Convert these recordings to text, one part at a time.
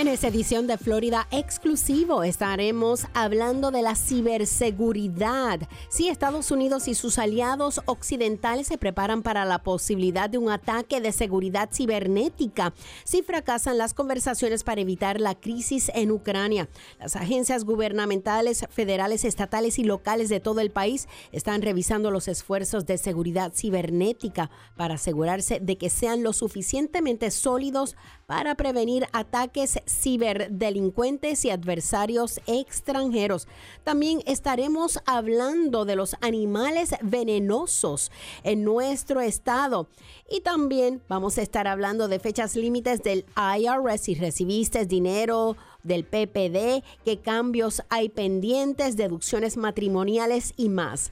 En esta edición de Florida Exclusivo estaremos hablando de la ciberseguridad. Si Estados Unidos y sus aliados occidentales se preparan para la posibilidad de un ataque de seguridad cibernética, si fracasan las conversaciones para evitar la crisis en Ucrania. Las agencias gubernamentales, federales, estatales y locales de todo el país están revisando los esfuerzos de seguridad cibernética para asegurarse de que sean lo suficientemente sólidos para prevenir ataques ciberdelincuentes y adversarios extranjeros. También estaremos hablando de los animales venenosos en nuestro estado y también vamos a estar hablando de fechas límites del IRS si recibiste dinero del PPD, qué cambios hay pendientes, deducciones matrimoniales y más.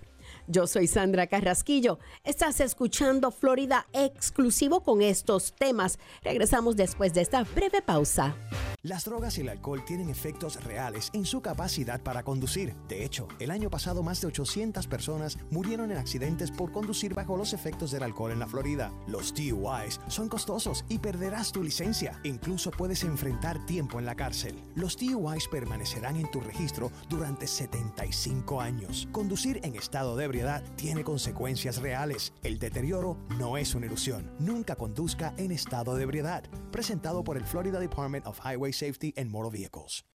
Yo soy Sandra Carrasquillo. Estás escuchando Florida exclusivo con estos temas. Regresamos después de esta breve pausa. Las drogas y el alcohol tienen efectos reales en su capacidad para conducir. De hecho, el año pasado más de 800 personas murieron en accidentes por conducir bajo los efectos del alcohol en la Florida. Los DUIs son costosos y perderás tu licencia. Incluso puedes enfrentar tiempo en la cárcel. Los DUIs permanecerán en tu registro durante 75 años. Conducir en estado de tiene consecuencias reales. El deterioro no es una ilusión. Nunca conduzca en estado de ebriedad. Presentado por el Florida Department of Highway Safety and Motor Vehicles.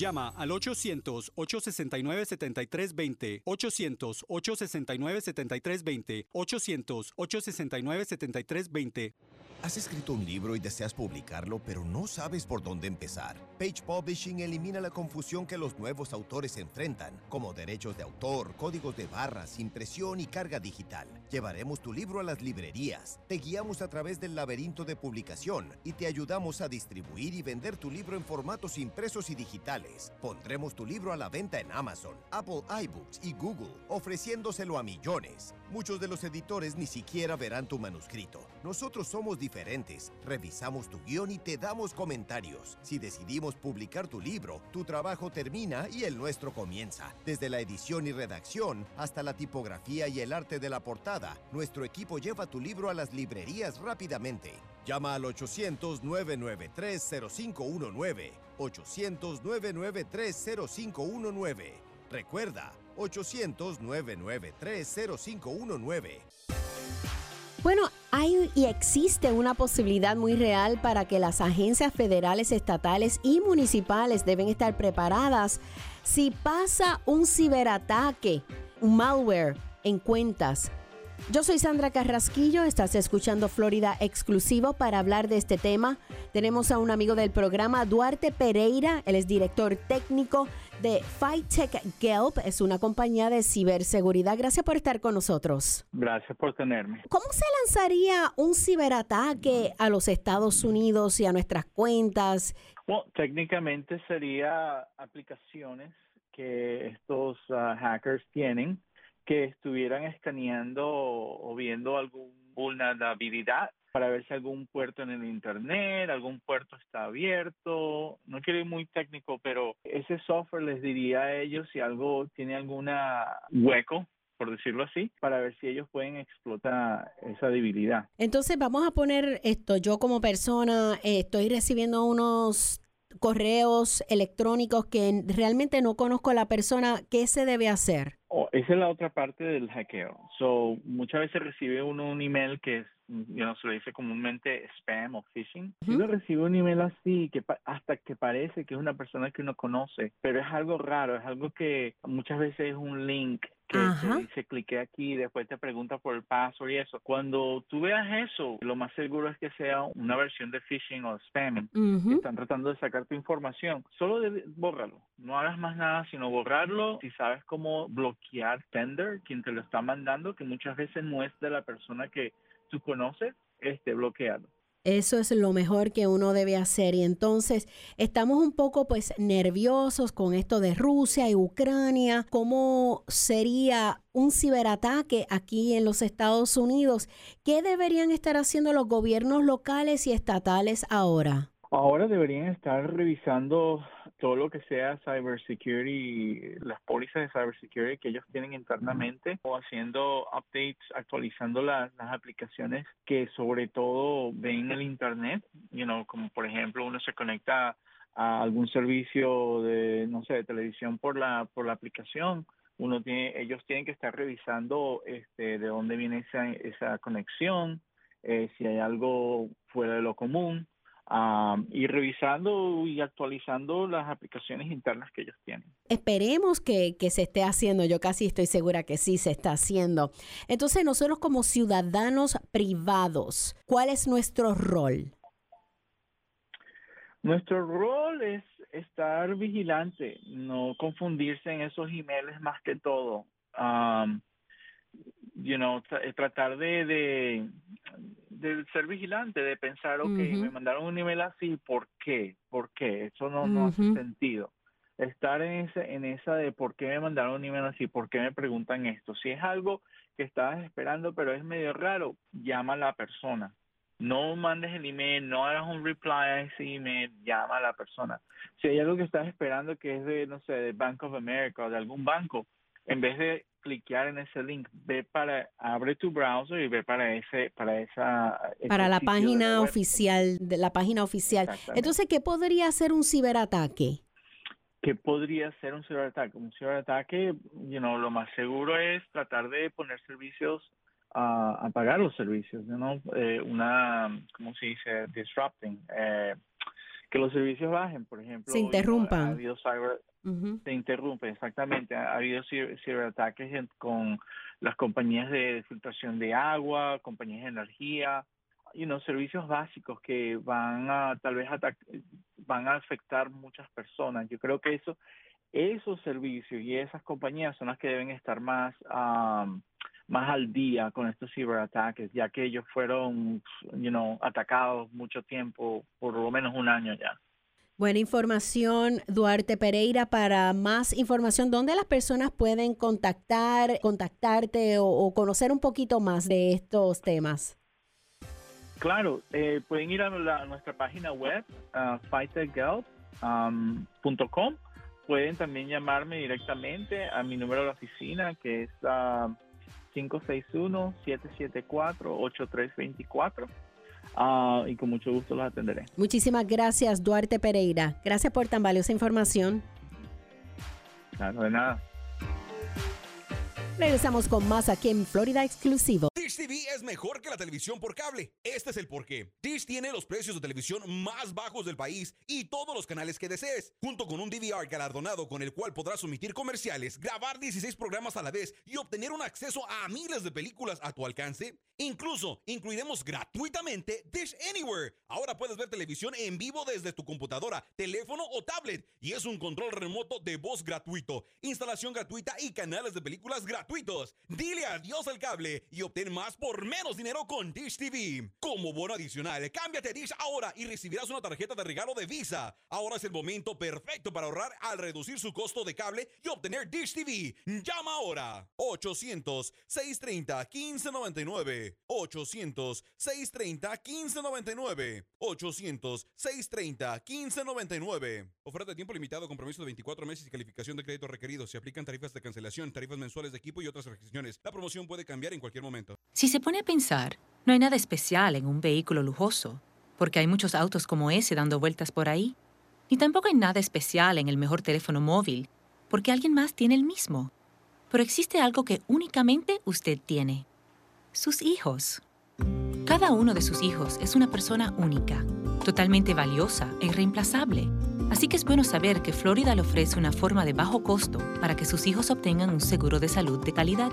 Llama al 800-869-7320, 800-869-7320, 800-869-7320. ¿Has escrito un libro y deseas publicarlo, pero no sabes por dónde empezar? Page Publishing elimina la confusión que los nuevos autores enfrentan, como derechos de autor, códigos de barras, impresión y carga digital. Llevaremos tu libro a las librerías, te guiamos a través del laberinto de publicación y te ayudamos a distribuir y vender tu libro en formatos impresos y digitales. Pondremos tu libro a la venta en Amazon, Apple iBooks y Google, ofreciéndoselo a millones. Muchos de los editores ni siquiera verán tu manuscrito. Nosotros somos diferentes, revisamos tu guion y te damos comentarios. Si decidimos publicar tu libro, tu trabajo termina y el nuestro comienza. Desde la edición y redacción hasta la tipografía y el arte de la portada, nuestro equipo lleva tu libro a las librerías rápidamente. Llama al 800-993-0519. 800-993-0519. Recuerda, 800-993-0519. Bueno, hay y existe una posibilidad muy real para que las agencias federales, estatales y municipales deben estar preparadas si pasa un ciberataque, un malware en cuentas yo soy Sandra Carrasquillo, estás escuchando Florida Exclusivo para hablar de este tema. Tenemos a un amigo del programa, Duarte Pereira, él es director técnico de FightTech Gelb, es una compañía de ciberseguridad. Gracias por estar con nosotros. Gracias por tenerme. ¿Cómo se lanzaría un ciberataque a los Estados Unidos y a nuestras cuentas? Bueno, técnicamente sería aplicaciones que estos ah, hackers tienen que estuvieran escaneando o viendo alguna vulnerabilidad para ver si algún puerto en el internet, algún puerto está abierto. No quiero ir muy técnico, pero ese software les diría a ellos si algo tiene alguna hueco por decirlo así, para ver si ellos pueden explotar esa debilidad. Entonces vamos a poner esto, yo como persona eh, estoy recibiendo unos correos electrónicos que realmente no conozco a la persona, ¿qué se debe hacer? Oh, esa es la otra parte del hackeo. So, muchas veces recibe uno un email que es, yo se lo dice comúnmente spam o phishing. Si uno recibe un email así, que hasta que parece que es una persona que uno conoce, pero es algo raro, es algo que muchas veces es un link que se dice clique aquí y después te pregunta por el password y eso. Cuando tú veas eso, lo más seguro es que sea una versión de phishing o spamming. Están tratando de sacar tu información. Solo de, bórralo. No hagas más nada sino borrarlo. Si sabes cómo bloquear Tender, quien te lo está mandando, que muchas veces no es de la persona que tú conoces, este, bloquearlo. Eso es lo mejor que uno debe hacer y entonces estamos un poco pues nerviosos con esto de Rusia y Ucrania. ¿Cómo sería un ciberataque aquí en los Estados Unidos? ¿Qué deberían estar haciendo los gobiernos locales y estatales ahora? Ahora deberían estar revisando todo lo que sea cybersecurity, las pólizas de cybersecurity que ellos tienen internamente o haciendo updates, actualizando las aplicaciones que sobre todo ven el internet, you know, como por ejemplo uno se conecta a algún servicio de no sé, de televisión por la por la aplicación, uno tiene ellos tienen que estar revisando este de dónde viene esa esa conexión, eh, si hay algo fuera de lo común y revisando y actualizando las aplicaciones internas que ellos tienen. Esperemos que, que, se esté haciendo, yo casi estoy segura que sí se está haciendo. Entonces nosotros como ciudadanos privados, ¿cuál es nuestro rol? Nuestro rol es estar vigilante, no confundirse en esos emails más que todo. Um, you know, tratar de, de, de ser vigilante, de pensar, ok, me mandaron un email así, ¿por qué? ¿Por qué? Eso no, no hace sentido. Estar en, ese, en esa de por qué me mandaron un email así, por qué me preguntan esto. Si es algo que estabas esperando, pero es medio raro, llama a la persona. No mandes el email, no hagas un reply a ese email, llama a la persona. Si hay algo que estás esperando que es de, no sé, de Bank of America o de algún banco, en vez de cliquear en ese link, ve para, abre tu browser y ve para ese, para esa... Para la página oficial, de la página oficial. Entonces, ¿qué podría ser un ciberataque? ¿Qué podría ser un ciberataque? Un ciberataque, you know, lo más seguro es tratar de poner servicios, a apagar los servicios, ¿no? Eh, una, ¿cómo se dice? Disrupting. Eh, que los servicios bajen, por ejemplo. Se interrumpan. ha habido cyber, Se interrumpe, exactamente. Ha, habido ciberataques con las compañías de filtración de agua, compañías de energía, y unos servicios básicos que van a tal vez van a afectar muchas personas. Yo creo que eso, esos servicios y esas compañías son las que deben estar más más al día con estos ciberataques, ya que ellos fueron, you know, atacados mucho tiempo, por lo menos un año ya. Buena información, Duarte Pereira. Para más información, ¿dónde las personas pueden contactar, contactarte o, conocer un poquito más de estos temas? Claro, eh, pueden ir a, nuestra página web, uh, pueden también llamarme directamente a mi número de oficina, que es... Uh, 561-774-8324. Ah, y con mucho gusto los atenderé. Muchísimas gracias, Duarte Pereira. Gracias por tan valiosa información. Claro, de nada. Regresamos con más aquí en Florida Exclusivo. Dish TV es mejor que la televisión por cable. Este es el porqué. Dish tiene los precios de televisión más bajos del país y todos los canales que desees, junto con un DVR galardonado con el cual podrás omitir comerciales, grabar 16 programas a la vez y obtener un acceso a miles de películas a tu alcance. Incluso incluiremos gratuitamente Dish Anywhere. Ahora puedes ver televisión en vivo desde tu computadora, teléfono o tablet y es un control remoto de voz gratuito, instalación gratuita y canales de películas gratuitos Dile adiós al cable y obtén por menos dinero con Dish TV. Como bono adicional, cámbiate Dish ahora y recibirás una tarjeta de regalo de Visa. Ahora es el momento perfecto para ahorrar al reducir su costo de cable y obtener Dish TV. Llama ahora 800-630-1599. 800-630-1599. 800-630-1599. Oferta de tiempo limitado, compromiso de 24 meses y calificación de crédito requerido. Se aplican tarifas de cancelación, tarifas mensuales de equipo y otras restricciones. La promoción puede cambiar en cualquier momento. Si se pone a pensar, no hay nada especial en un vehículo lujoso, porque hay muchos autos como ese dando vueltas por ahí. Ni tampoco hay nada especial en el mejor teléfono móvil, porque alguien más tiene el mismo. Pero existe algo que únicamente usted tiene. Sus hijos. Cada uno de sus hijos es una persona única, totalmente valiosa e irreemplazable. Así que es bueno saber que Florida le ofrece una forma de bajo costo para que sus hijos obtengan un seguro de salud de calidad.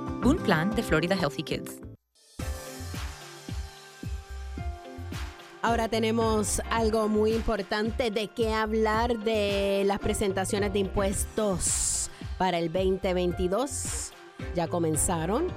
Un plan de Florida Healthy Kids. Ahora tenemos algo muy importante de qué hablar de las presentaciones de impuestos para el 2022. Ya comenzaron.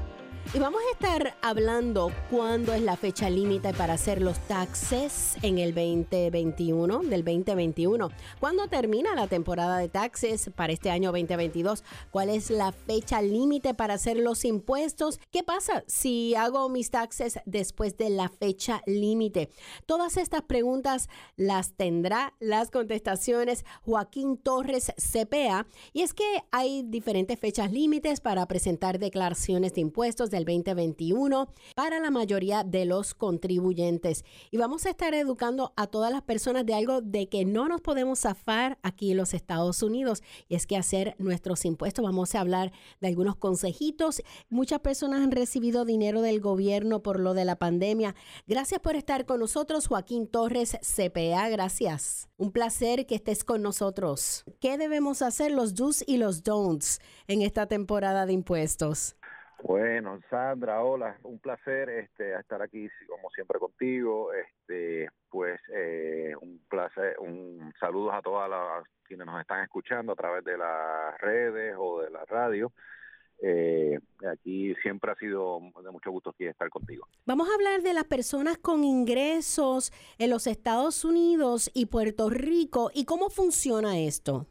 Y vamos a estar hablando cuándo es la fecha límite para hacer los taxes en el 2021, del 2021. ¿Cuándo termina la temporada de taxes para este año 2022? ¿Cuál es la fecha límite para hacer los impuestos? ¿Qué pasa si hago mis taxes después de la fecha límite? Todas estas preguntas las tendrá las contestaciones Joaquín Torres CPA. Y es que hay diferentes fechas límites para presentar declaraciones de impuestos del 2021 para la mayoría de los contribuyentes. Y vamos a estar educando a todas las personas de algo de que no nos podemos zafar aquí en los Estados Unidos y es que hacer nuestros impuestos. Vamos a hablar de algunos consejitos. Muchas personas han recibido dinero del gobierno por lo de la pandemia. Gracias por estar con nosotros, Joaquín Torres, CPA. Gracias. Un placer que estés con nosotros. ¿Qué debemos hacer los do's y los don'ts en esta temporada de impuestos? Bueno, Sandra, hola, un placer este, estar aquí como siempre contigo. Este, pues eh, un placer, un saludos a todas las quienes nos están escuchando a través de las redes o de la radio. Eh, aquí siempre ha sido de mucho gusto aquí estar contigo. Vamos a hablar de las personas con ingresos en los Estados Unidos y Puerto Rico y cómo funciona esto.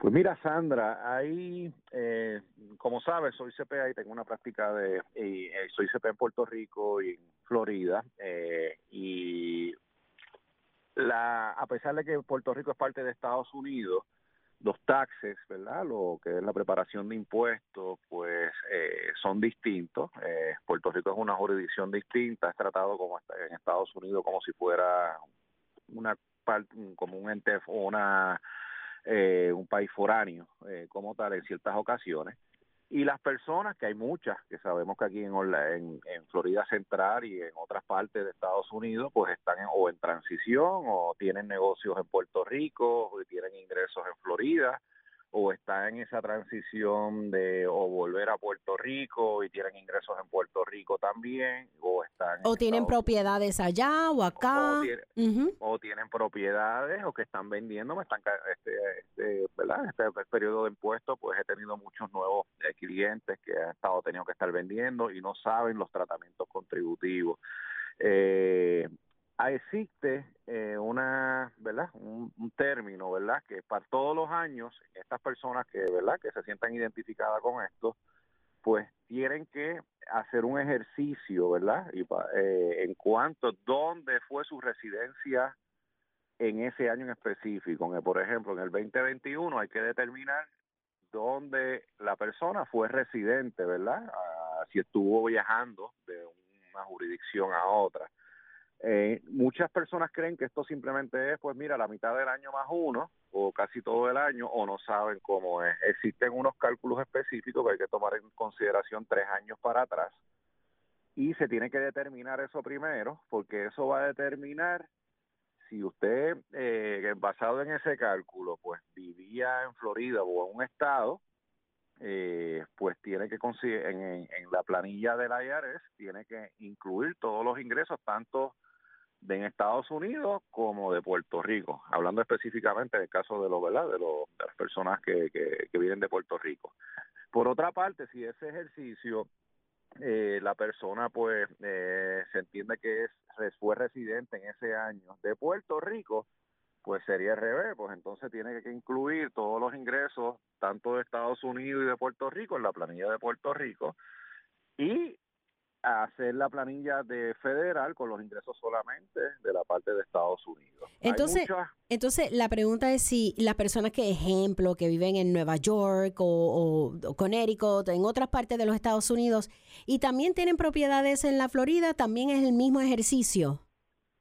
Pues mira, Sandra, ahí, eh, como sabes, soy CPA y tengo una práctica de, y, eh, soy CPA en Puerto Rico y en Florida, eh, y la, a pesar de que Puerto Rico es parte de Estados Unidos, los taxes, ¿verdad? Lo que es la preparación de impuestos, pues son distintos. Puerto Rico es una jurisdicción distinta, es tratado como en Estados Unidos como si fuera una parte, como un ente o una eh, un país foráneo eh, como tal en ciertas ocasiones. Y las personas, que hay muchas, que sabemos que aquí en, en, en Florida Central y en otras partes de Estados Unidos, pues están o en transición o tienen negocios en Puerto Rico o tienen ingresos en Florida o está en esa transición de o volver a Puerto Rico y tienen ingresos en Puerto Rico también o están o tienen propiedades allá o acá. o, tienen propiedades o que están vendiendo me están este, este verdad este periodo de impuestos pues he tenido muchos nuevos eh, clientes que han estado teniendo que estar vendiendo y no saben los tratamientos contributivos. Eh, existe eh, una, ¿verdad? Un, término, ¿verdad? Que para todos los años estas personas que, ¿verdad? Que se sientan identificadas con esto, pues tienen que hacer un ejercicio, ¿verdad? Y eh, en cuanto a dónde fue su residencia en ese año en específico. Por ejemplo, en el 2021 hay que determinar dónde la persona fue residente, ¿verdad? Ah, si estuvo viajando de una jurisdicción a otra. Eh, muchas personas creen que esto simplemente es, pues mira, la mitad del año más uno, o casi todo el año, o no saben cómo es. Existen unos cálculos específicos que hay que tomar en consideración tres años para atrás, y se tiene que determinar eso primero, porque eso va a determinar si usted, eh, basado en ese cálculo, pues vivía en Florida o en un estado, eh, pues tiene que conseguir en, en, la planilla del IRS tiene que incluir todos los ingresos, tanto de en Estados Unidos como de Puerto Rico, hablando específicamente del caso de, lo, ¿verdad? de, de las personas que, que, vienen de Puerto Rico. Por otra parte, si ese ejercicio eh, la persona pues eh, se entiende que es fue residente en ese año de Puerto Rico, pues sería al revés, pues entonces tiene que incluir todos los ingresos tanto de Estados Unidos y de Puerto Rico en la planilla de Puerto Rico y hacer la planilla de federal con los ingresos solamente de la parte de Estados Unidos. Entonces, entonces la pregunta es si las personas que, ejemplo, que viven en Nueva York o, o, Connecticut, en otras partes de los Estados Unidos, y también tienen propiedades en la Florida, también es el mismo ejercicio.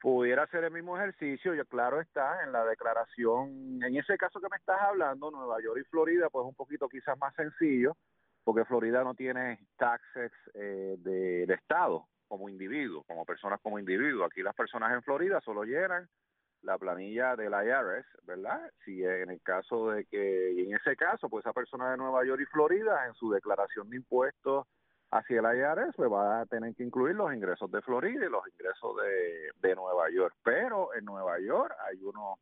Pudiera ser el mismo ejercicio, y claro está, en la declaración, en ese caso que me estás hablando, Nueva York y Florida, pues un poquito quizás más sencillo, porque Florida no tiene taxes eh, de, Estado, como individuo, como personas como individuo. Aquí las personas en Florida solo llenan la planilla del IRS, ¿verdad? Si en el caso de que, y en ese caso, pues esa persona de Nueva York y Florida, en su declaración de impuestos hacia el IRS, pues va a tener que incluir los ingresos de Florida y los ingresos de, de Nueva York. Pero en Nueva York hay uno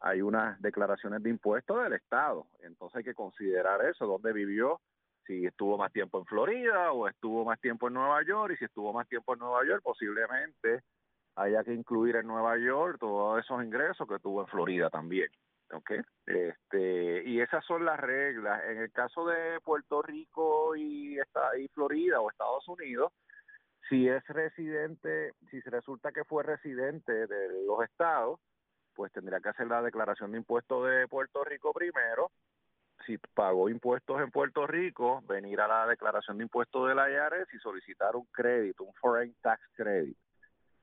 hay unas declaraciones de impuestos del Estado, entonces hay que considerar eso, dónde vivió, si estuvo más tiempo en Florida o estuvo más tiempo en Nueva York, y si estuvo más tiempo en Nueva York, posiblemente haya que incluir en Nueva York todos esos ingresos que tuvo en Florida también. ¿ok? Este, y esas son las reglas. En el caso de Puerto Rico y, y Florida o Estados Unidos, si es residente, si se resulta que fue residente de los estados, pues tendría que hacer la declaración de impuestos de Puerto Rico primero. Si pagó impuestos en Puerto Rico, venir a la declaración de impuestos del IRS y solicitar un crédito, un foreign tax credit.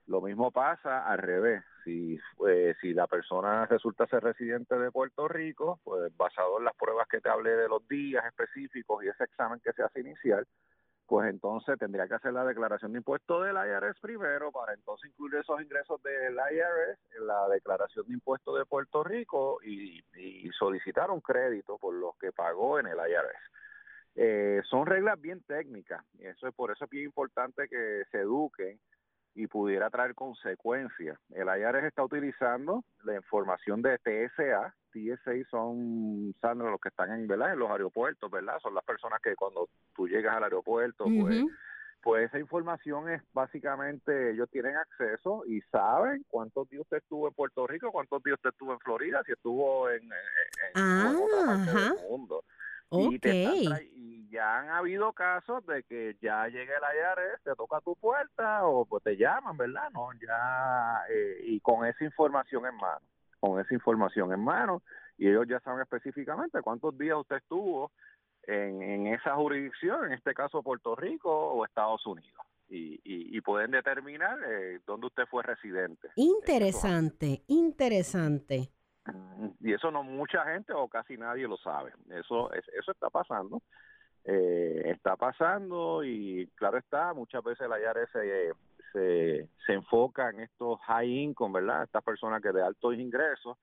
Lo mismo pasa al revés. Si, eh, si la persona resulta ser residente de Puerto Rico, pues basado en las pruebas que te hablé de los días específicos y ese examen que se hace inicial, pues entonces tendría que hacer la declaración de impuestos del IRS primero para entonces incluir esos ingresos del IRS en la declaración de impuestos de Puerto Rico y, solicitar un crédito por lo que pagó en el IRS. Eh, son reglas bien técnicas, eso es por eso es bien importante que se eduquen y pudiera traer consecuencias. El IRS está utilizando la información de TSA. TSA son, Sandra, los que están en, ¿verdad? en los aeropuertos, ¿verdad? Son las personas que cuando tú llegas al aeropuerto, pues, pues esa información es básicamente, ellos tienen acceso y saben cuántos días usted estuvo en Puerto Rico, cuántos días usted estuvo en Florida, si estuvo en, en, otra parte del mundo. Y, ya han habido casos de que ya llegue el IRS, te toca tu puerta o pues te llaman, ¿verdad? No, ya, eh, y con esa información en mano, con esa información en mano, y ellos ya saben específicamente cuántos días usted estuvo en, en esa jurisdicción, en este caso Puerto Rico o Estados Unidos. Y, y, pueden determinar eh, dónde usted fue residente. Interesante, interesante. Y eso no mucha gente o casi nadie lo sabe. Eso, eso está pasando. Eh, está pasando y claro está, muchas veces la IARES se, se, se, enfoca en estos high income, ¿verdad? Estas personas que de altos ingresos,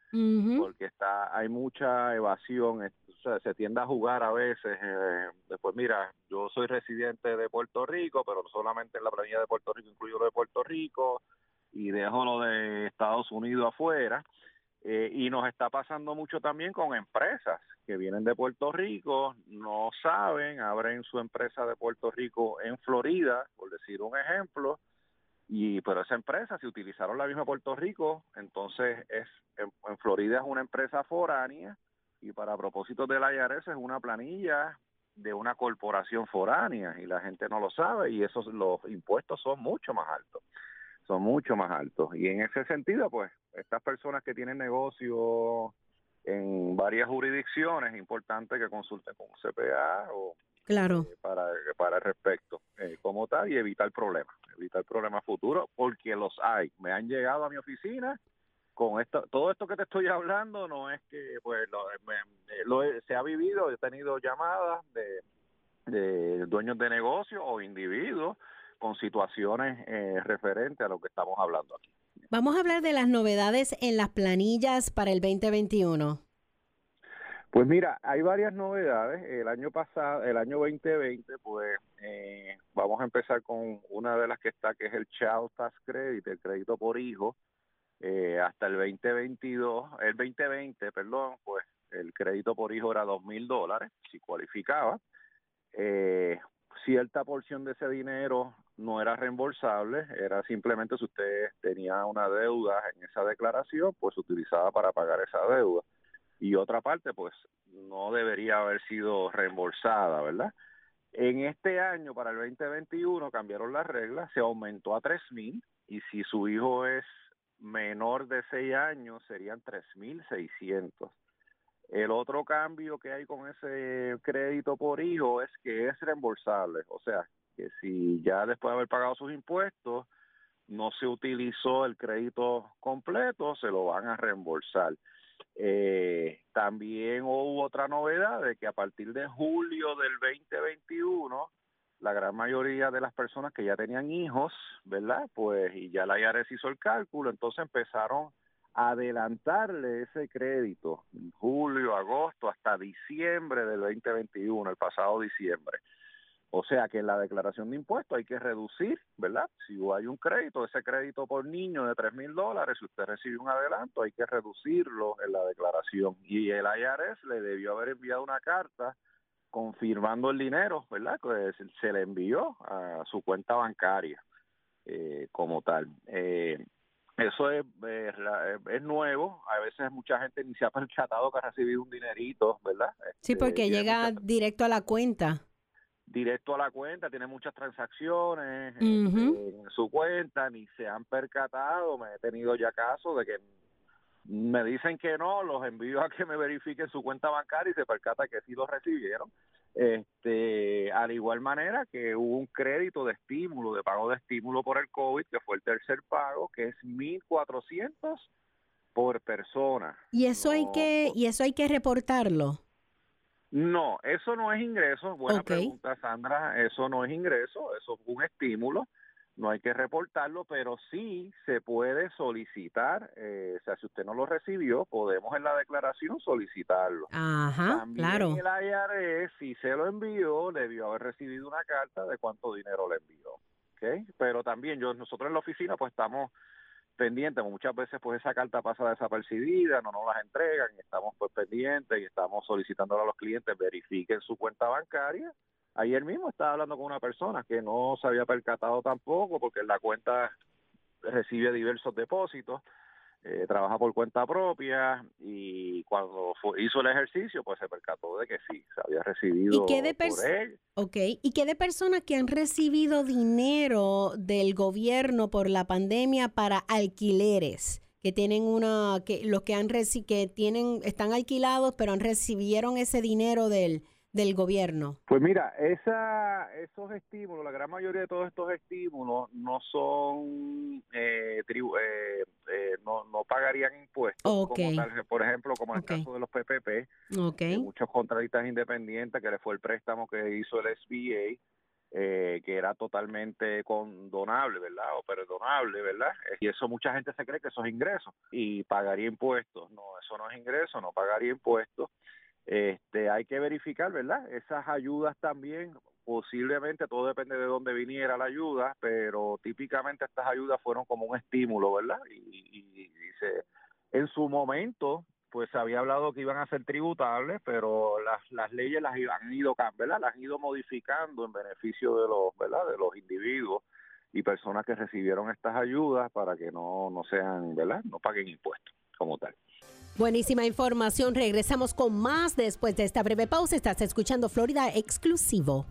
porque está hay mucha evasión, se tiende a jugar a veces. Eh, después, mira, yo soy residente de Puerto Rico, pero solamente en la planilla de Puerto Rico incluyo lo de Puerto Rico y dejo lo de Estados Unidos afuera. Eh, y nos está pasando mucho también con empresas que vienen de Puerto Rico, no saben, abren su empresa de Puerto Rico en Florida, por decir un ejemplo, y pero esa empresa, si utilizaron la misma Puerto Rico, entonces es en, Florida es una empresa foránea y para propósitos del IRS es una planilla de una corporación foránea y la gente no lo sabe y esos los impuestos son mucho más altos son mucho más altos. Y en ese sentido, pues, estas personas que tienen negocio en varias jurisdicciones, es importante que consulten con un CPA o claro. Eh, para, para el respecto eh, como tal y evitar problemas, evitar problemas futuros, porque los hay. Me han llegado a mi oficina con esto, todo esto que te estoy hablando no es que pues lo, se ha vivido, he tenido llamadas de, de dueños de negocio o individuos con situaciones eh, referentes a lo que estamos hablando aquí. Vamos a hablar de las novedades en las planillas para el 2021. Pues mira, hay varias novedades. El año pasado, el año 2020, pues eh, vamos a empezar con una de las que está, que es el Child Tax Credit, el crédito por hijo. Eh, hasta el 2022, el 2020, perdón, pues el crédito por hijo era dos mil dólares, si cualificaba. Eh, cierta porción de ese dinero no era reembolsable, era simplemente si usted tenía una deuda en esa declaración, pues utilizaba para pagar esa deuda. Y otra parte, pues no debería haber sido reembolsada, ¿verdad? En este año, para el 2021, cambiaron las reglas, se aumentó a tres mil y si su hijo es menor de seis años, serían tres mil seiscientos. El otro cambio que hay con ese crédito por hijo es que es reembolsable, o sea, si ya después de haber pagado sus impuestos no se utilizó el crédito completo, se lo van a reembolsar. Eh, también hubo otra novedad de que a partir de julio del 2021 la gran mayoría de las personas que ya tenían hijos, ¿verdad? Pues y ya la IARES hizo el cálculo, entonces empezaron a adelantarle ese crédito en julio, agosto, hasta diciembre del 2021, el pasado diciembre. O sea que en la declaración de impuestos hay que reducir, ¿verdad? Si hay un crédito, ese crédito por niño de tres mil dólares, si usted recibe un adelanto, hay que reducirlo en la declaración. Y el IRS le debió haber enviado una carta confirmando el dinero, ¿verdad? Que se le envió a su cuenta bancaria eh, como tal. Eh, eso es, eh, es nuevo, a veces mucha gente ni se ha percatado que ha recibido un dinerito, ¿verdad? Sí, Este, porque llega mucha- directo a la cuenta. Directo a la cuenta, tiene muchas transacciones este, en su cuenta, ni se han percatado, me he tenido ya casos de que me dicen que no, los envío a que me verifiquen su cuenta bancaria y se percata que sí lo recibieron. Este, al igual manera que hubo un crédito de estímulo, de pago de estímulo por el COVID, que fue el tercer pago, que es 1.400 por persona. Y eso hay que y eso hay que reportarlo. No, eso no es ingreso. Buena pregunta, Sandra. Eso no es ingreso, eso es un estímulo. No hay que reportarlo, pero sí se puede solicitar. eh, o sea, si usted no lo recibió, podemos en la declaración solicitarlo. Ajá, También claro. el IRS, si se lo envió, debió haber recibido una carta de cuánto dinero le envió. ¿ok? Pero también yo nosotros en la oficina pues estamos pendientes, muchas veces pues esa carta pasa desapercibida, no nos las entregan, estamos pues pendientes y estamos solicitando a los clientes verifiquen su cuenta bancaria. Ayer mismo estaba hablando con una persona que no se había percatado tampoco porque la cuenta recibe diversos depósitos, eh, trabaja por cuenta propia y cuando fue- hizo el ejercicio pues se percató de que sí, se había recibido ¿Y qué de por él. Ok, ¿y qué de personas que han recibido dinero del gobierno por la pandemia para alquileres? Que tienen una, que los que han reci que tienen, están alquilados, pero han recibieron ese dinero del, del gobierno. Pues mira, esa, esos estímulos, la gran mayoría de todos estos estímulos no son, eh, tribu- eh, eh, no, no pagarían impuestos, como tal, por ejemplo, como en el caso de los PPP, Ok. de muchos contratistas independientes que le fue el préstamo que hizo el SBA, eh, que era totalmente condonable, ¿verdad? O perdonable, ¿verdad? Y eso mucha gente se cree que eso es ingreso y pagaría impuestos. No, eso no es ingreso, no pagaría impuestos. Este, hay que verificar, ¿verdad? Esas ayudas también, posiblemente todo depende de dónde viniera la ayuda, pero típicamente estas ayudas fueron como un estímulo, ¿verdad? Y, y- y en su momento, pues se había hablado que iban a ser tributables, pero las, las leyes las han ido, ¿verdad? Las han ido modificando en beneficio de los, ¿verdad? De los individuos y personas que recibieron estas ayudas para que no, no sean, ¿verdad? No paguen impuestos como tal. Buenísima información. Regresamos con más después de esta breve pausa. Estás escuchando Florida Exclusivo.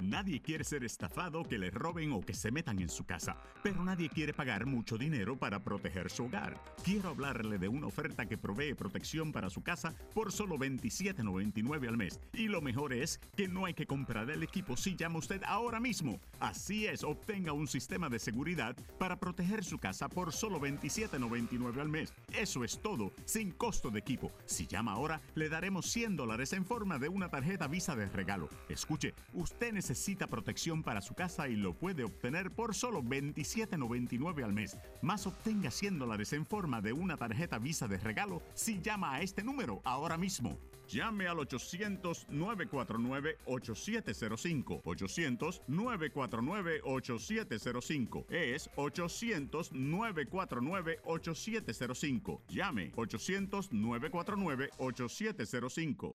Nadie quiere ser estafado, que le roben o que se metan en su casa, pero nadie quiere pagar mucho dinero para proteger su hogar. Quiero hablarle de una oferta que provee protección para su casa por solo $27.99 al mes. Y lo mejor es que no hay que comprar el equipo si llama usted ahora mismo. Así es, obtenga un sistema de seguridad para proteger su casa por solo $27.99 al mes. Eso es todo, sin costo de equipo. Si llama ahora, le daremos 100 dólares en forma de una tarjeta Visa de regalo. Escuche, usted necesita protección para su casa y lo puede obtener por solo $27.99 al mes. Más obtenga 100 dólares en forma de una tarjeta Visa de regalo si llama a este número ahora mismo. Llame al 800-949-8705. 800-949-8705. Es 800-949-8705. Llame 800-949-8705.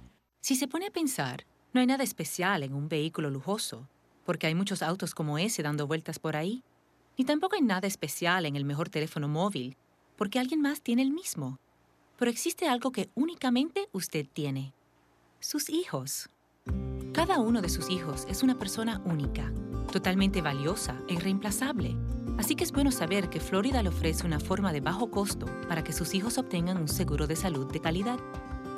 Si se pone a pensar, no hay nada especial en un vehículo lujoso, porque hay muchos autos como ese dando vueltas por ahí. Ni tampoco hay nada especial en el mejor teléfono móvil, porque alguien más tiene el mismo. Pero existe algo que únicamente usted tiene. Sus hijos. Cada uno de sus hijos es una persona única, totalmente valiosa e irreemplazable. Así que es bueno saber que Florida le ofrece una forma de bajo costo para que sus hijos obtengan un seguro de salud de calidad.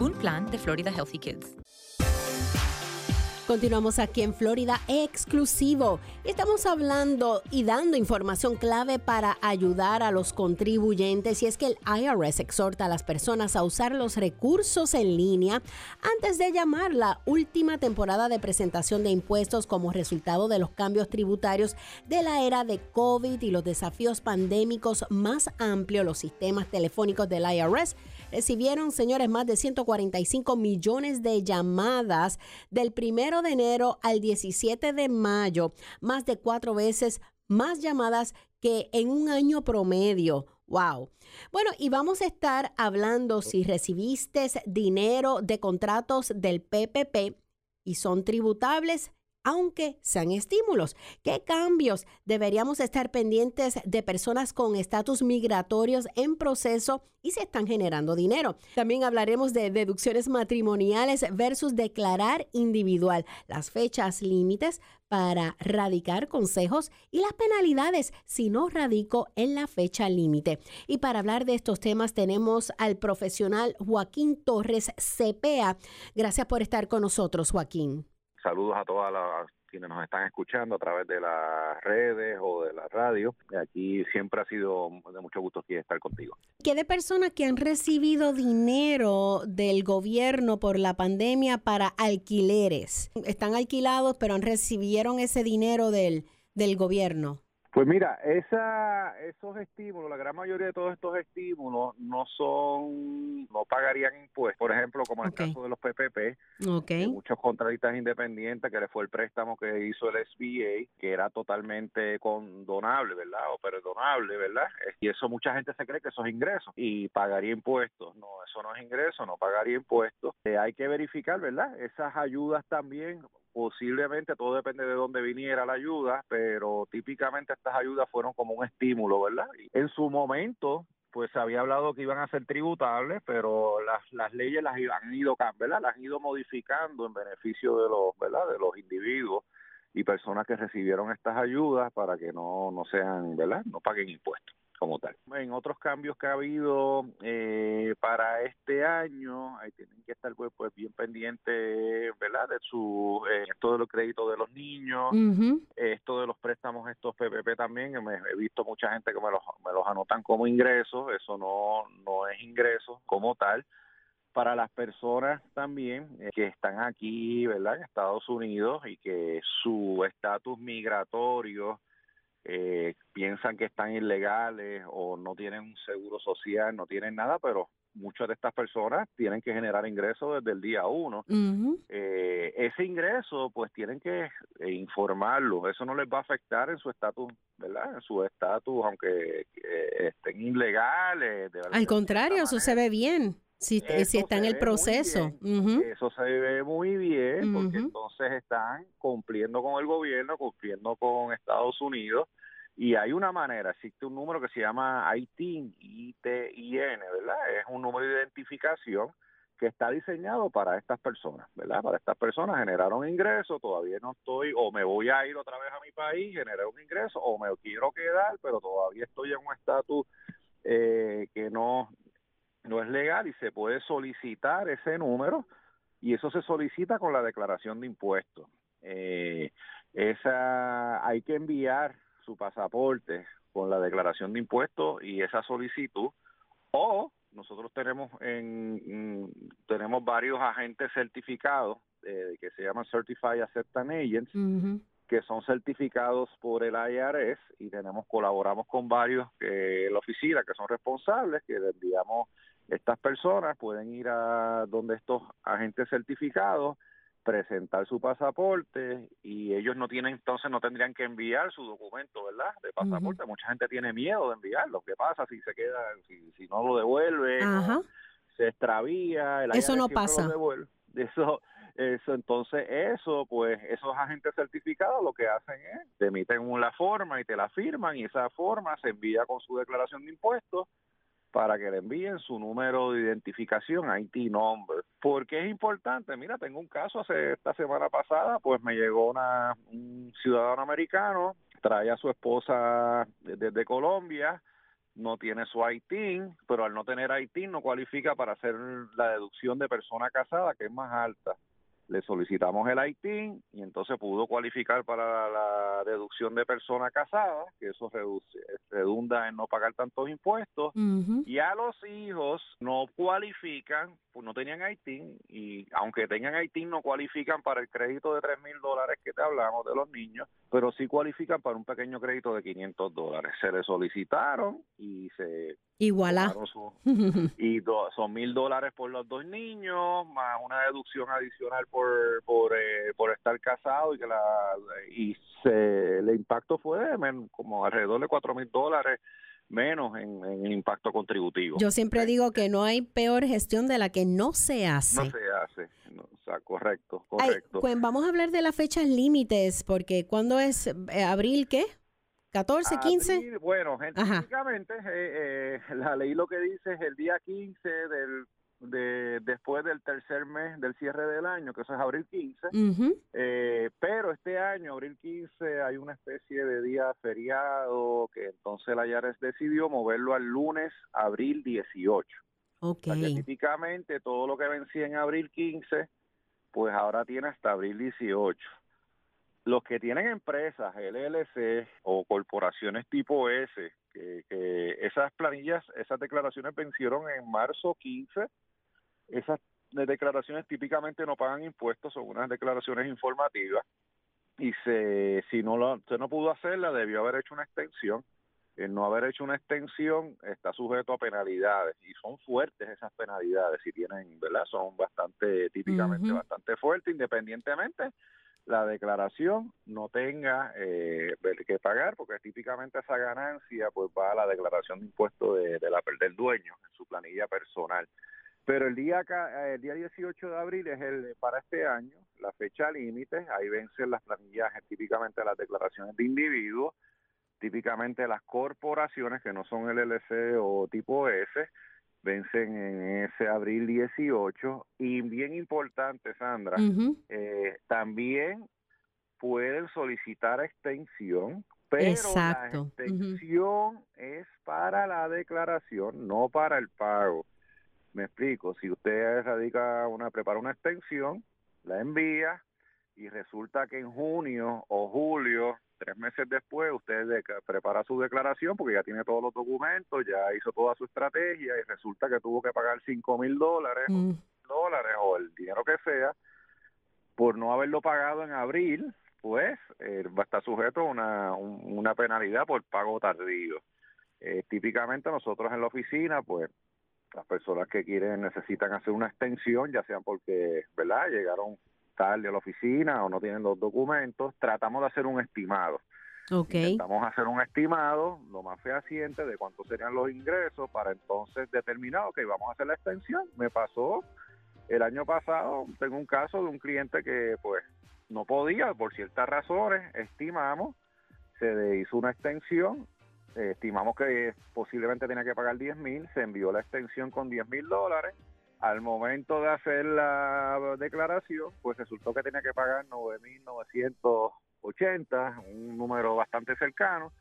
Un plan de Florida Healthy Kids. Continuamos aquí en Florida exclusivo. Estamos hablando y dando información clave para ayudar a los contribuyentes y es que el IRS exhorta a las personas a usar los recursos en línea antes de llamar la última temporada de presentación de impuestos como resultado de los cambios tributarios de la era de COVID y los desafíos pandémicos más amplios, los sistemas telefónicos del IRS recibieron, señores, más de 145 millones de llamadas del primero de enero al 17 de mayo, más de cuatro veces más llamadas que en un año promedio. Wow. Bueno, y vamos a estar hablando si recibiste dinero de contratos del PPP y son tributables aunque sean estímulos. ¿Qué cambios deberíamos estar pendientes de personas con estatus migratorios en proceso y se están generando dinero? También hablaremos de deducciones matrimoniales versus declarar individual, las fechas límites para radicar consejos y las penalidades si no radico en la fecha límite. Y para hablar de estos temas tenemos al profesional Joaquín Torres CPA. Gracias por estar con nosotros, Joaquín. Saludos a todas las quienes nos están escuchando a través de las redes o de la radio. Aquí siempre ha sido de mucho gusto estar contigo. ¿Qué de personas que han recibido dinero del gobierno por la pandemia para alquileres? Están alquilados, pero recibieron ese dinero del, del gobierno. Pues mira, esa, esos estímulos, la gran mayoría de todos estos estímulos no son, no pagarían impuestos. Por ejemplo, como en el caso de los PPP, okay. muchos contratistas independientes que le fue el préstamo que hizo el SBA, que era totalmente condonable, ¿verdad? O perdonable, ¿verdad? Y eso mucha gente se cree que eso es ingresos y pagaría impuestos. No, eso no es ingreso, no pagaría impuestos. Eh, hay que verificar, ¿verdad? Esas ayudas también posiblemente todo depende de dónde viniera la ayuda, pero típicamente estas ayudas fueron como un estímulo, ¿verdad? En su momento, pues se había hablado que iban a ser tributables, pero las, las leyes las han ido, ¿verdad? Las han ido modificando en beneficio de los, ¿verdad? De los individuos y personas que recibieron estas ayudas para que no, no sean, ¿verdad? No paguen impuestos como tal. En otros cambios que ha habido eh, para este año, ahí tienen que estar pues, pues bien pendientes, ¿verdad? De su, eh, esto de los créditos de los niños, esto de los préstamos, estos PPP también, me, he visto mucha gente que me los, me los anotan como ingresos, eso no, no es ingreso como tal. para las personas también eh, que están aquí, ¿verdad? En Estados Unidos y que su estatus migratorio eh, piensan que están ilegales o no tienen un seguro social, no tienen nada, pero muchas de estas personas tienen que generar ingresos desde el día uno. Eh, ese ingreso, pues tienen que eh, informarlo. Eso no les va a afectar en su estatus, ¿verdad? En su estatus, aunque eh, estén ilegales. de Al contrario, eso se ve bien. Si, si está en el proceso. Eso se ve muy bien porque entonces están cumpliendo con el gobierno, cumpliendo con Estados Unidos y hay una manera, existe un número que se llama ITIN, I-T-I-N, ¿verdad? Es un número de identificación que está diseñado para estas personas, ¿verdad? Para estas personas generaron ingresos, todavía no estoy, o me voy a ir otra vez a mi país, generar un ingreso, o me quiero quedar, pero todavía estoy en un estatus eh, que no, no es legal y se puede solicitar ese número y eso se solicita con la declaración de impuestos. Eh, esa hay que enviar su pasaporte con la declaración de impuestos y esa solicitud o nosotros tenemos en tenemos varios agentes certificados eh, que se llaman Certified Acceptance Agents que son certificados por el IRS y tenemos colaboramos con varios que la oficina que son responsables que enviamos estas personas pueden ir a donde estos agentes certificados presentar su pasaporte y ellos no tienen entonces no tendrían que enviar su documento verdad de pasaporte. Mucha gente tiene miedo de enviarlo. Qué pasa si se queda si, si no lo devuelve se extravía el eso no pasa. eso eso entonces eso pues esos agentes certificados lo que hacen es te emiten una forma y te la firman y esa forma se envía con su declaración de impuestos para que le envíen su número de identificación, IT number. ¿Por qué es importante? Mira, tengo un caso hace esta semana pasada, pues me llegó una, un ciudadano americano, trae a su esposa desde Colombia, no tiene su ITIN, pero al no tener ITIN no cualifica para hacer la deducción de persona casada, que es más alta le solicitamos el ITIN y entonces pudo cualificar para la deducción de persona casada, que eso reduce, redunda en no pagar tantos impuestos, y a los hijos no cualifican, pues no tenían ITIN, y aunque tengan ITIN no cualifican para el crédito de tres mil dólares que te hablamos de los niños, pero sí cualifican para un pequeño crédito de 500 dólares. Se le solicitaron y se Igualá. y son mil dólares por los dos niños, más una deducción adicional por por, eh, por estar casado y que la y se, el impacto fue como alrededor de cuatro mil dólares menos en, en, impacto contributivo. Yo siempre digo que no hay peor gestión de la que no se hace. No se hace, o sea, correcto, correcto. pues vamos a hablar de las fechas límites, porque ¿cuándo es eh, abril qué? 14, 15. bueno, técnicamente eh, eh, la ley lo que dice es el día 15 del de después del tercer mes del cierre del año, que eso es abril 15, eh, pero este año, abril 15, hay una especie de día feriado que entonces la IARES decidió moverlo al lunes, abril 18. Ok. típicamente todo lo que vencía en abril 15, pues ahora tiene hasta abril 18 los que tienen empresas, LLC o corporaciones tipo S, que, esas planillas, esas declaraciones vencieron en marzo 15, esas declaraciones típicamente no pagan impuestos, son unas declaraciones informativas y se, si no lo, usted no pudo hacerla, debió haber hecho una extensión. El no haber hecho una extensión está sujeto a penalidades y son fuertes esas penalidades, si tienen, ¿verdad? Son bastante, típicamente bastante fuertes, independientemente la declaración no tenga eh, que pagar, porque típicamente esa ganancia pues va a la declaración de impuestos de, la, del dueño en su planilla personal. Pero el día el día 18 de abril es el para este año, la fecha límite, ahí vencen las planillas, típicamente las declaraciones de individuos, típicamente las corporaciones que no son LLC o tipo S, vencen en ese abril 18 y bien importante Sandra eh, también pueden solicitar extensión pero la extensión es para la declaración no para el pago. Me explico si usted radica una prepara una extensión la envía y resulta que en junio o julio, tres meses después, usted de- prepara su declaración porque ya tiene todos los documentos, ya hizo toda su estrategia y resulta que tuvo que pagar cinco mil dólares, Mm. dólares o el dinero que sea por no haberlo pagado en abril, pues eh, va a estar sujeto a una, un- una penalidad por pago tardío. Eh, típicamente nosotros en la oficina, pues las personas que quieren necesitan hacer una extensión, ya sean porque, ¿verdad? Llegaron tarde a la oficina o no tienen los documentos, tratamos de hacer un estimado. Ok. Intentamos hacer un estimado lo más fehaciente de cuántos serían los ingresos para entonces determinar, ok, vamos a hacer la extensión. Me pasó el año pasado, tengo un caso de un cliente que pues no podía por ciertas razones, estimamos, se le hizo una extensión, eh, estimamos que posiblemente tenía que pagar 10 mil, se envió la extensión con 10 mil dólares, al momento de hacer la declaración, pues resultó que tenía que pagar 9.980, un número bastante cercano,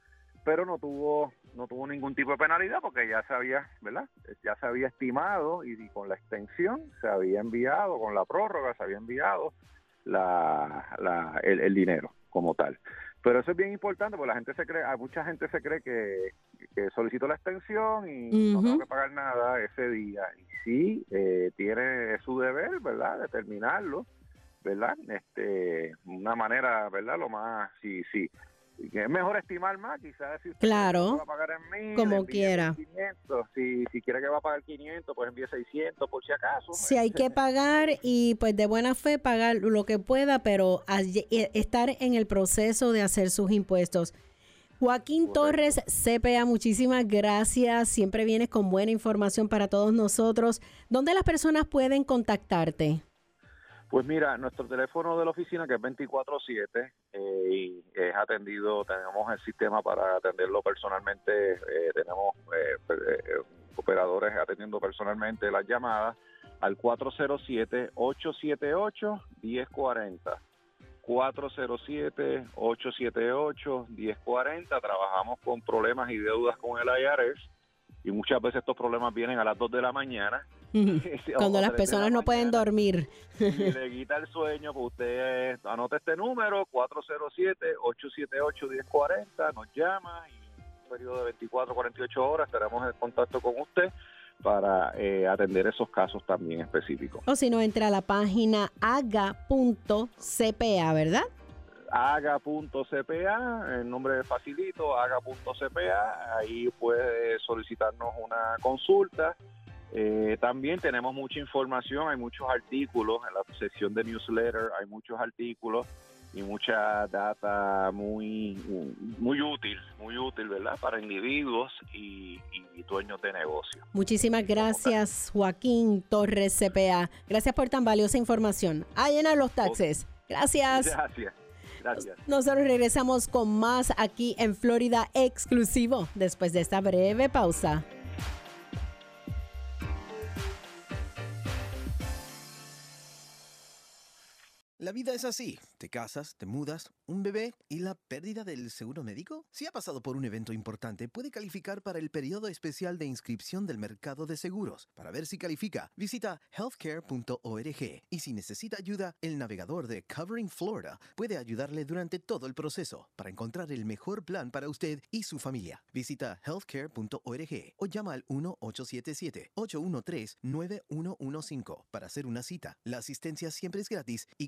pero no tuvo no tuvo ningún tipo de penalidad porque ya se había, ¿verdad? Ya se había estimado y, con la extensión se había enviado, con la prórroga se había enviado la, el dinero como tal. Pero eso es bien importante porque la gente se cree, a mucha gente se cree que, que solicitó la extensión y no tengo que pagar nada ese día. Y sí, eh, tiene su deber, ¿verdad? Determinarlo, ¿verdad? Este, una manera, ¿verdad? Lo más, sí, sí. Que es mejor estimar más, quizás si usted Claro. va a pagar en mil, Como quiera. 500. Si, si quiere que va a pagar 500, pues envíe 600 por si acaso. Si hay que pagar y pues de buena fe pagar lo que pueda, pero eh, estar en el proceso de hacer sus impuestos. Joaquín Torres, CPA, muchísimas gracias. Siempre vienes con buena información para todos nosotros. ¿Dónde las personas pueden contactarte? Pues mira, nuestro teléfono de la oficina que es 24/7 eh, y es atendido, tenemos el sistema para atenderlo personalmente, eh, tenemos eh, eh, operadores atendiendo personalmente las llamadas al 407-878-1040. 407-878-1040. Trabajamos con problemas y deudas con el IRS y muchas veces estos problemas vienen a las 2 de la mañana. Cuando las personas la no pueden dormir. y le quita el sueño, pues usted anota este número, 407-878-1040, nos llama y en un periodo de 24 48 horas estaremos en contacto con usted para eh, atender esos casos también específicos. O si no, entra a la página aga.cpa, ¿verdad? haga.cpa, el nombre es facilito, haga.cpa, ahí puede solicitarnos una consulta. Eh, también tenemos mucha información, hay muchos artículos en la sección de newsletter, hay muchos artículos y mucha data muy muy útil, muy útil, ¿verdad? Para individuos y, y dueños de negocios. Muchísimas gracias, Joaquín Torres, CPA. Gracias por tan valiosa información. A llenar los taxes. Gracias. Gracias, gracias. Nosotros regresamos con más aquí en Florida exclusivo después de esta breve pausa. La vida es así. Te casas, te mudas, un bebé y la pérdida del seguro médico. Si ha pasado por un evento importante, puede calificar para el periodo especial de inscripción del mercado de seguros. Para ver si califica, visita healthcare.org. Y si necesita ayuda, el navegador de Covering Florida puede ayudarle durante todo el proceso para encontrar el mejor plan para usted y su familia. Visita healthcare.org o llama al 1-877-813-9115 para hacer una cita. La asistencia siempre es gratis y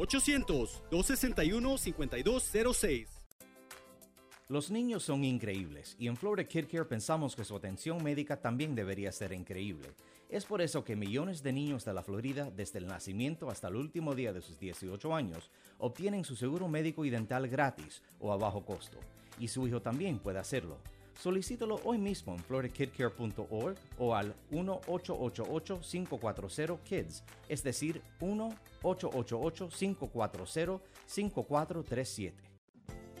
800-261-5206. Los niños son increíbles y en Florida Kid Care pensamos que su atención médica también debería ser increíble. Es por eso que millones de niños de la Florida, desde el nacimiento hasta el último día de sus 18 años, obtienen su seguro médico y dental gratis o a bajo costo. Y su hijo también puede hacerlo. Solicítalo hoy mismo en floridakidcare.org o al 1-888-540-KIDS, es decir, 1-888-540-5437.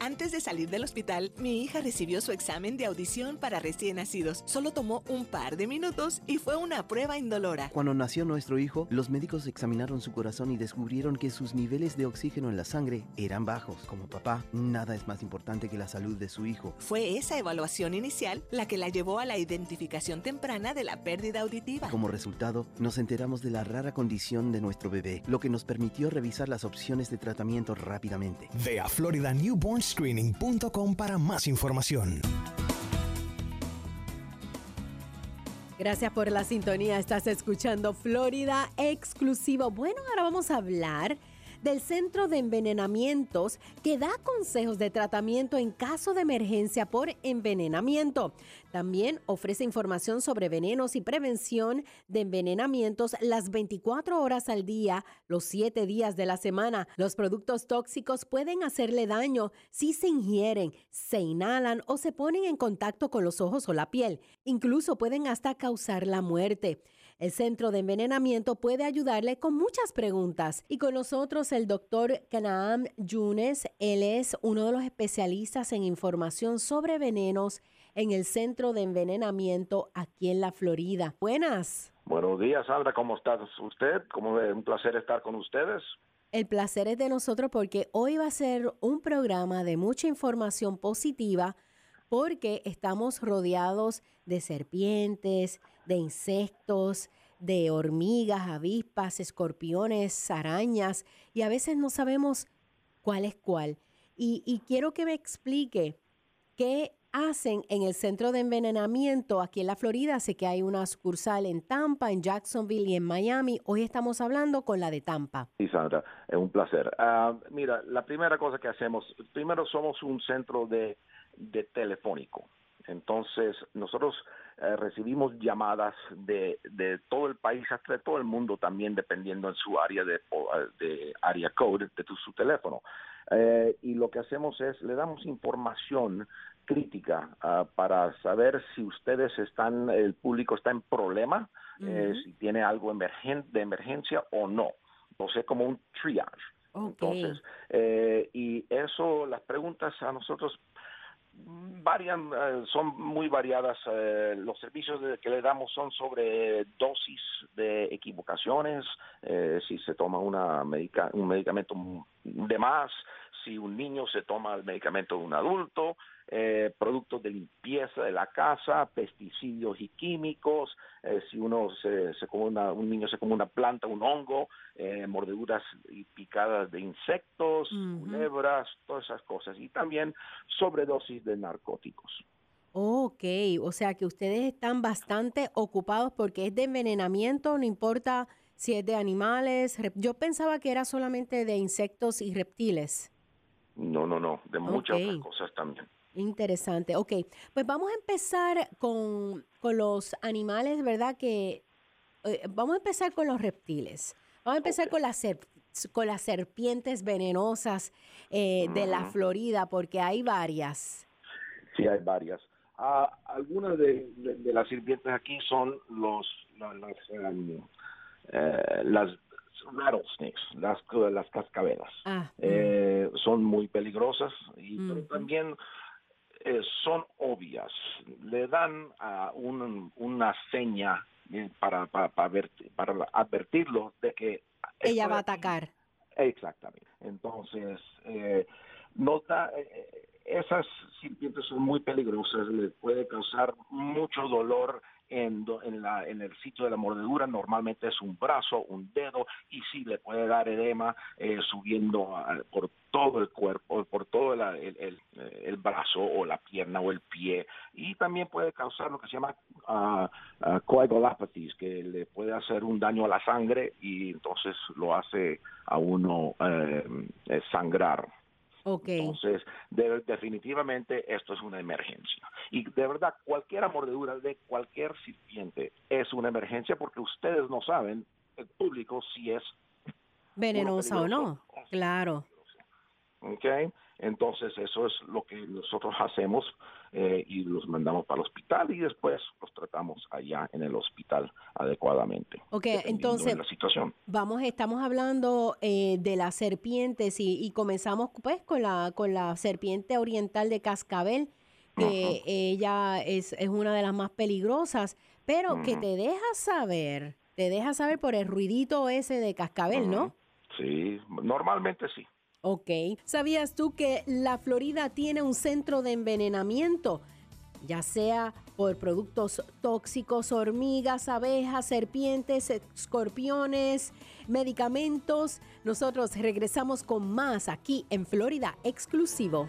Antes de salir del hospital, mi hija recibió su examen de audición para recién nacidos. Solo tomó un par de minutos y fue una prueba indolora. Cuando nació nuestro hijo, los médicos examinaron su corazón y descubrieron que sus niveles de oxígeno en la sangre eran bajos. Como papá, nada es más importante que la salud de su hijo. Fue esa evaluación inicial la que la llevó a la identificación temprana de la pérdida auditiva. Como resultado, nos enteramos de la rara condición de nuestro bebé, lo que nos permitió revisar las opciones de tratamiento rápidamente. Ve a Screening.com para más información. Gracias por la sintonía. Estás escuchando Florida Exclusivo. Bueno, ahora vamos a hablar del Centro de Envenenamientos que da consejos de tratamiento en caso de emergencia por envenenamiento. También ofrece información sobre venenos y prevención de envenenamientos las 24 horas al día, los 7 días de la semana. Los productos tóxicos pueden hacerle daño si se ingieren, se inhalan o se ponen en contacto con los ojos o la piel. Incluso pueden hasta causar la muerte. El centro de envenenamiento puede ayudarle con muchas preguntas. Y con nosotros el doctor Kanaam Yunes. Él es uno de los especialistas en información sobre venenos en el centro de envenenamiento aquí en la Florida. Buenas. Buenos días, Sandra. ¿Cómo está usted? Como es un placer estar con ustedes. El placer es de nosotros porque hoy va a ser un programa de mucha información positiva porque estamos rodeados de serpientes, de insectos, de hormigas, avispas, escorpiones, arañas, y a veces no sabemos cuál es cuál. Y, quiero que me explique qué hacen en el centro de envenenamiento aquí en la Florida. Sé que hay una sucursal en Tampa, en Jacksonville y en Miami. Hoy estamos hablando con la de Tampa. Sí, Sandra, es un placer. Ah, mira, la primera cosa que hacemos, primero somos un centro de telefónico. Entonces, nosotros eh, recibimos llamadas de, de, todo el país, hasta de todo el mundo también, dependiendo en su área de, de área code de su teléfono. Eh, y lo que hacemos es, le damos información crítica ah, para saber si ustedes están, el público está en problema, eh, si tiene algo emergen de emergencia o no. Entonces, como un triage. Entonces, y eso, las preguntas a nosotros varian, eh, son muy variadas. Eh, los servicios que le damos son sobre dosis de equivocaciones, eh, si se toma una un medicamento de más, si un niño se toma el medicamento de un adulto, eh, productos de limpieza de la casa, pesticidios y químicos, eh, si uno se, se come una, un niño se come una planta, un hongo, eh, mordeduras y picadas de insectos, culebras, todas esas cosas, y también sobredosis de narcóticos. Ok, o sea que ustedes están bastante ocupados porque es de envenenamiento, no importa si es de animales. Yo pensaba que era solamente de insectos y reptiles. No, no, no, de muchas otras cosas también. Interesante. Ok, pues vamos a empezar con, los animales, ¿verdad? Que eh, vamos a empezar con los reptiles. Vamos a empezar con, las con las serpientes venenosas eh, de la Florida, porque hay varias. Sí, hay varias. Ah, algunas de, las serpientes aquí son los las, um, eh, las rattlesnakes, las, las cascabelas. Ah, mm. son muy peligrosas, y, pero también eh, son obvias. Le dan a una seña eh, para, para, para, advertirlo de que... Ella va a atacar. Exactamente. Entonces, eh, nota, esas serpientes son muy peligrosas, le puede causar mucho dolor en, en, la, en el sitio de la mordedura normalmente es un brazo, un dedo y sí le puede dar edema eh, subiendo por todo el cuerpo, por todo el, brazo o la pierna o el pie y también puede causar lo que se llama uh, coagulopathies, que le puede hacer un daño a la sangre y entonces lo hace a uno eh, sangrar. Entonces, definitivamente esto es una emergencia. Y de verdad, cualquier mordedura de cualquier serpiente es una emergencia porque ustedes no saben, el público, si es venenosa o no. Claro. Okay. Entonces eso es lo que nosotros hacemos eh, y los mandamos para el hospital y después los tratamos allá en el hospital adecuadamente. Ok, entonces la situación. vamos, estamos hablando eh, de las serpientes y, y comenzamos pues con la, con la serpiente oriental de cascabel, que ella es, es una de las más peligrosas, pero que te deja saber, te deja saber por el ruidito ese de cascabel, ¿no? Sí, normalmente sí. Ok. ¿Sabías tú que la Florida tiene un centro de envenenamiento? Ya sea por productos tóxicos, hormigas, abejas, serpientes, escorpiones, medicamentos. Nosotros regresamos con más aquí en Florida exclusivo.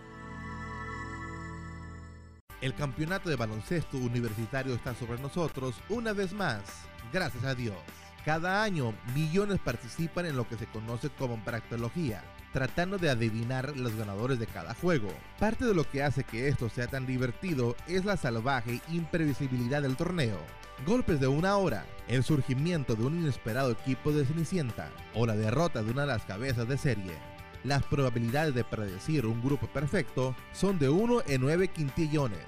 El campeonato de baloncesto universitario está sobre nosotros una vez más, gracias a Dios. Cada año, millones participan en lo que se conoce como practología, tratando de adivinar los ganadores de cada juego. Parte de lo que hace que esto sea tan divertido es la salvaje imprevisibilidad del torneo. Golpes de una hora, el surgimiento de un inesperado equipo de Cenicienta o la derrota de una de las cabezas de serie. Las probabilidades de predecir un grupo perfecto son de 1 en 9 quintillones.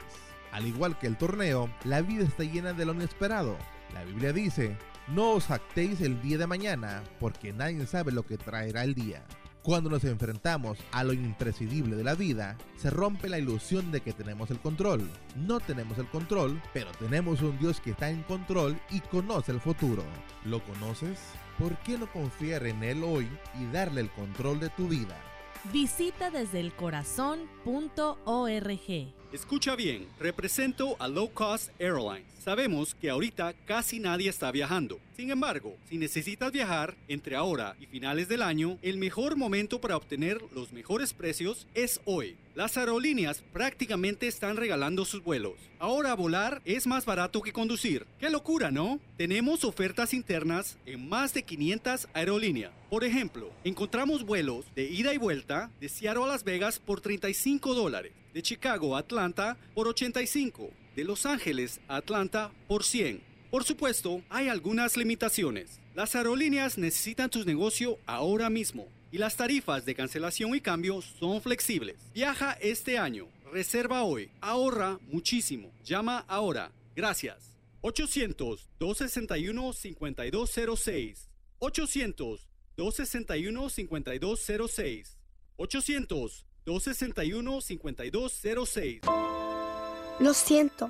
Al igual que el torneo, la vida está llena de lo inesperado. La Biblia dice, no os jactéis el día de mañana, porque nadie sabe lo que traerá el día. Cuando nos enfrentamos a lo imprescindible de la vida, se rompe la ilusión de que tenemos el control. No tenemos el control, pero tenemos un Dios que está en control y conoce el futuro. ¿Lo conoces? ¿Por qué no confiar en Él hoy y darle el control de tu vida? Visita desde el corazón.org. Escucha bien, represento a Low Cost Airlines. Sabemos que ahorita casi nadie está viajando. Sin embargo, si necesitas viajar entre ahora y finales del año, el mejor momento para obtener los mejores precios es hoy. Las aerolíneas prácticamente están regalando sus vuelos. Ahora volar es más barato que conducir. ¡Qué locura, no! Tenemos ofertas internas en más de 500 aerolíneas. Por ejemplo, encontramos vuelos de ida y vuelta de Seattle a Las Vegas por 35 dólares, de Chicago a Atlanta por 85, de Los Ángeles a Atlanta por 100. Por supuesto, hay algunas limitaciones. Las aerolíneas necesitan tu negocio ahora mismo y las tarifas de cancelación y cambio son flexibles. Viaja este año, reserva hoy, ahorra muchísimo. Llama ahora. Gracias. 800-261-5206. 800-261-5206. 800-261-5206. Lo siento.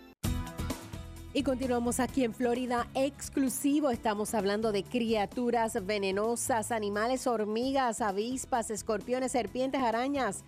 Y continuamos aquí en Florida exclusivo. Estamos hablando de criaturas venenosas, animales, hormigas, avispas, escorpiones, serpientes, arañas,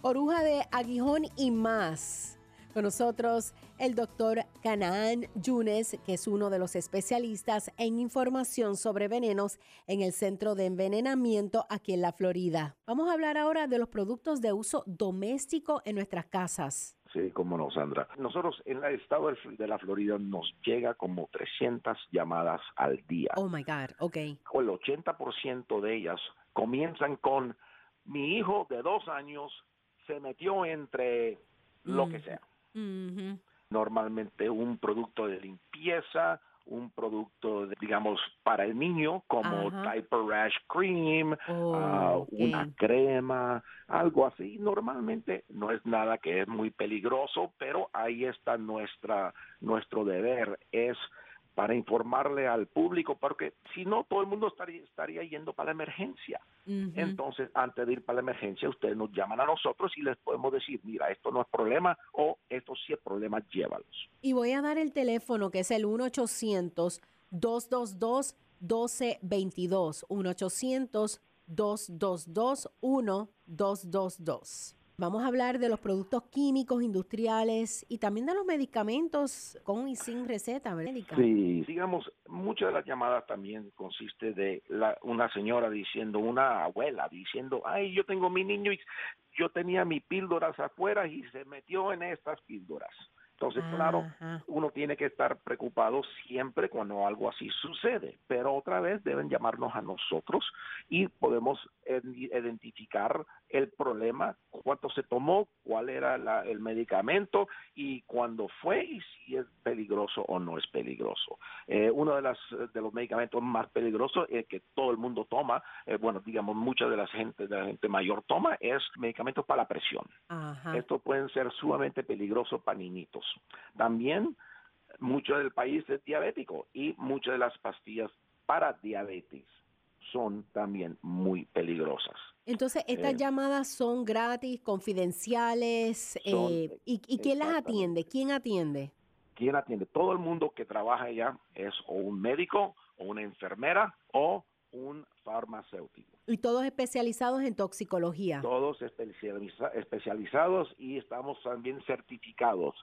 oruja de aguijón y más. Con nosotros el doctor Canaan Yunes, que es uno de los especialistas en información sobre venenos en el Centro de Envenenamiento aquí en la Florida. Vamos a hablar ahora de los productos de uso doméstico en nuestras casas. Sí, cómo no, Sandra. Nosotros en el estado de la Florida nos llega como 300 llamadas al día. Oh my God, ok. O el 80% de ellas comienzan con mi hijo de dos años se metió entre lo Mm. que sea. Normalmente un producto de limpieza, un producto, de, digamos, para el niño, como Ajá. diaper rash cream, Oh, ok. una crema, algo así. Normalmente no es nada que es muy peligroso, pero ahí está nuestra nuestro deber es para informarle al público, porque si no, todo el mundo estaría, estaría yendo para la emergencia. Entonces, antes de ir para la emergencia, ustedes nos llaman a nosotros y les podemos decir, mira, esto no es problema o esto sí es problema, llévalos. Y voy a dar el teléfono que es el 1-800-222-1222. 1-800-222-1222. Vamos a hablar de los productos químicos, industriales y también de los medicamentos con y sin receta médica. Sí, digamos, muchas de las llamadas también consiste de la, una señora diciendo, una abuela diciendo, ay, yo tengo mi niño y yo tenía mis píldoras afuera y se metió en estas píldoras. Entonces, claro, uno tiene que estar preocupado siempre cuando algo así sucede, pero otra vez deben llamarnos a nosotros y podemos identificar el problema, cuánto se tomó, cuál era la, el medicamento y cuándo fue y si es peligroso o no es peligroso. Eh, uno de, las, de los medicamentos más peligrosos es que todo el mundo toma, eh, bueno, digamos, mucha de la gente, de la gente mayor toma, es medicamentos para la presión. Estos pueden ser sumamente peligrosos para niñitos. También mucho del país es diabético y muchas de las pastillas para diabetes son también muy peligrosas. Entonces, estas Eh, llamadas son gratis, confidenciales. Son- eh, ¿y, y quién las atiende? ¿Quién atiende? ¿Quién atiende? Todo el mundo que trabaja allá es o un médico o una enfermera o un farmacéutico. Y todos especializados en toxicología. Todos especializa- especializados y estamos también certificados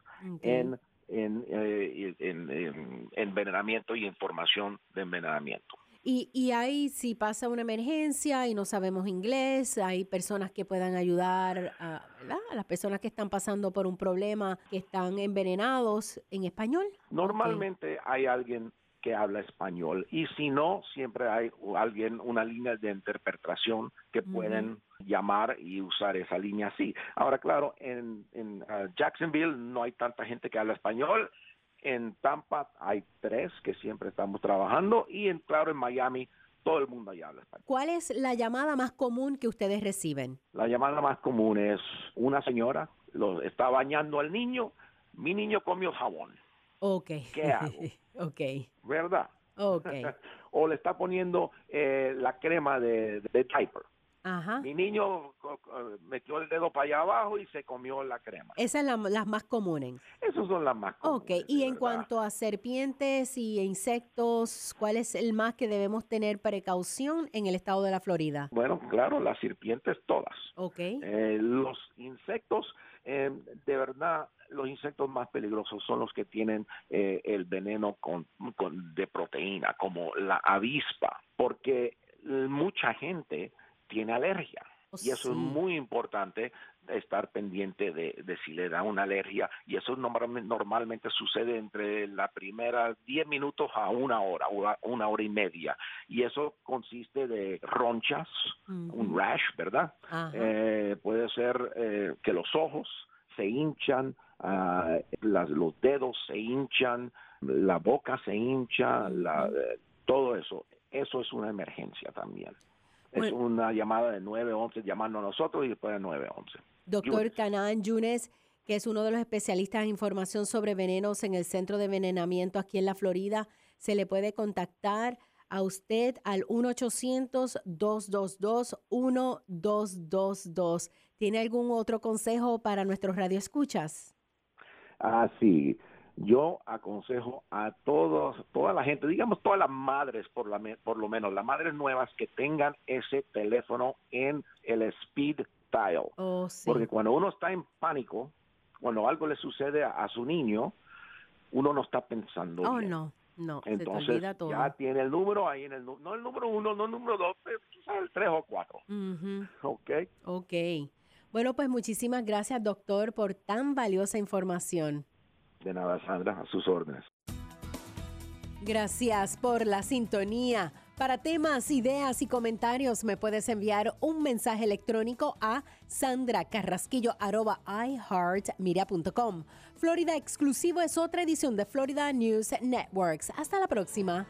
en, en, eh, en- en envenenamiento y información de envenenamiento. Y, y ahí, si pasa una emergencia y no sabemos inglés, hay personas que puedan ayudar a las personas que están pasando por un problema, que están envenenados en español. Normalmente hay alguien que habla español y si no, siempre hay alguien, una línea de interpretación que pueden llamar y usar esa línea así. Ahora, claro, en, en ah, Jacksonville no hay tanta gente que habla español. En Tampa hay tres que siempre estamos trabajando y en claro en Miami todo el mundo ya habla español. ¿Cuál es la llamada más común que ustedes reciben? La llamada más común es una señora lo está bañando al niño, mi niño comió jabón, Ok. ¿Qué hago? ok. ¿verdad? Ok. o le está poniendo eh, la crema de, de diaper. Ajá. Mi niño metió el dedo para allá abajo y se comió la crema. Esas son la- las más comunes. Esas son las más comunes. Ok, y en cuanto a serpientes y insectos, ¿cuál es el más que debemos tener precaución en el estado de la Florida? Bueno, claro, las serpientes todas. Ok. Eh, los insectos, eh, de verdad, los insectos más peligrosos son los que tienen eh, el veneno con, con- de proteína, como la avispa, porque mucha gente tiene alergia. Y eso es muy importante estar pendiente de, de si le da una alergia y eso normalmente, sucede entre la primera 10 minutos a una hora, una, una hora y media. Y eso consiste de ronchas, un rash, ¿verdad? Eh, puede ser eh, que los ojos se hinchan, ah, las- los dedos se hinchan, la boca se hincha, la- eh, todo eso. Eso es una emergencia también. Es Bueno. una llamada de 911 llamando a nosotros y después de 911. Doctor Canaan Yunes, que es uno de los especialistas en información sobre venenos en el Centro de Envenenamiento aquí en la Florida, se le puede contactar a usted al 1-800-222-1222. ¿Tiene algún otro consejo para nuestros radioescuchas? Así, yo aconsejo a todos, toda la gente, digamos todas las madres por, la, por lo menos, las madres nuevas que tengan ese teléfono en el speed dial. Oh, sí. Porque cuando uno está en pánico, cuando algo le sucede a, a su niño, uno no está pensando Oh, bien. no, no, se te Entonces olvida todo. ya tiene el número ahí en el no el número uno, no el número dos, quizás el tres o cuatro. ¿Ok? Ok. Bueno, pues muchísimas gracias, doctor, por tan valiosa información. De nada, Sandra, a sus órdenes. Gracias por la sintonía. Para temas, ideas y comentarios me puedes enviar un mensaje electrónico a sandracarrasquillo.iheartmedia.com. Florida Exclusivo es otra edición de Florida News Networks. Hasta la próxima.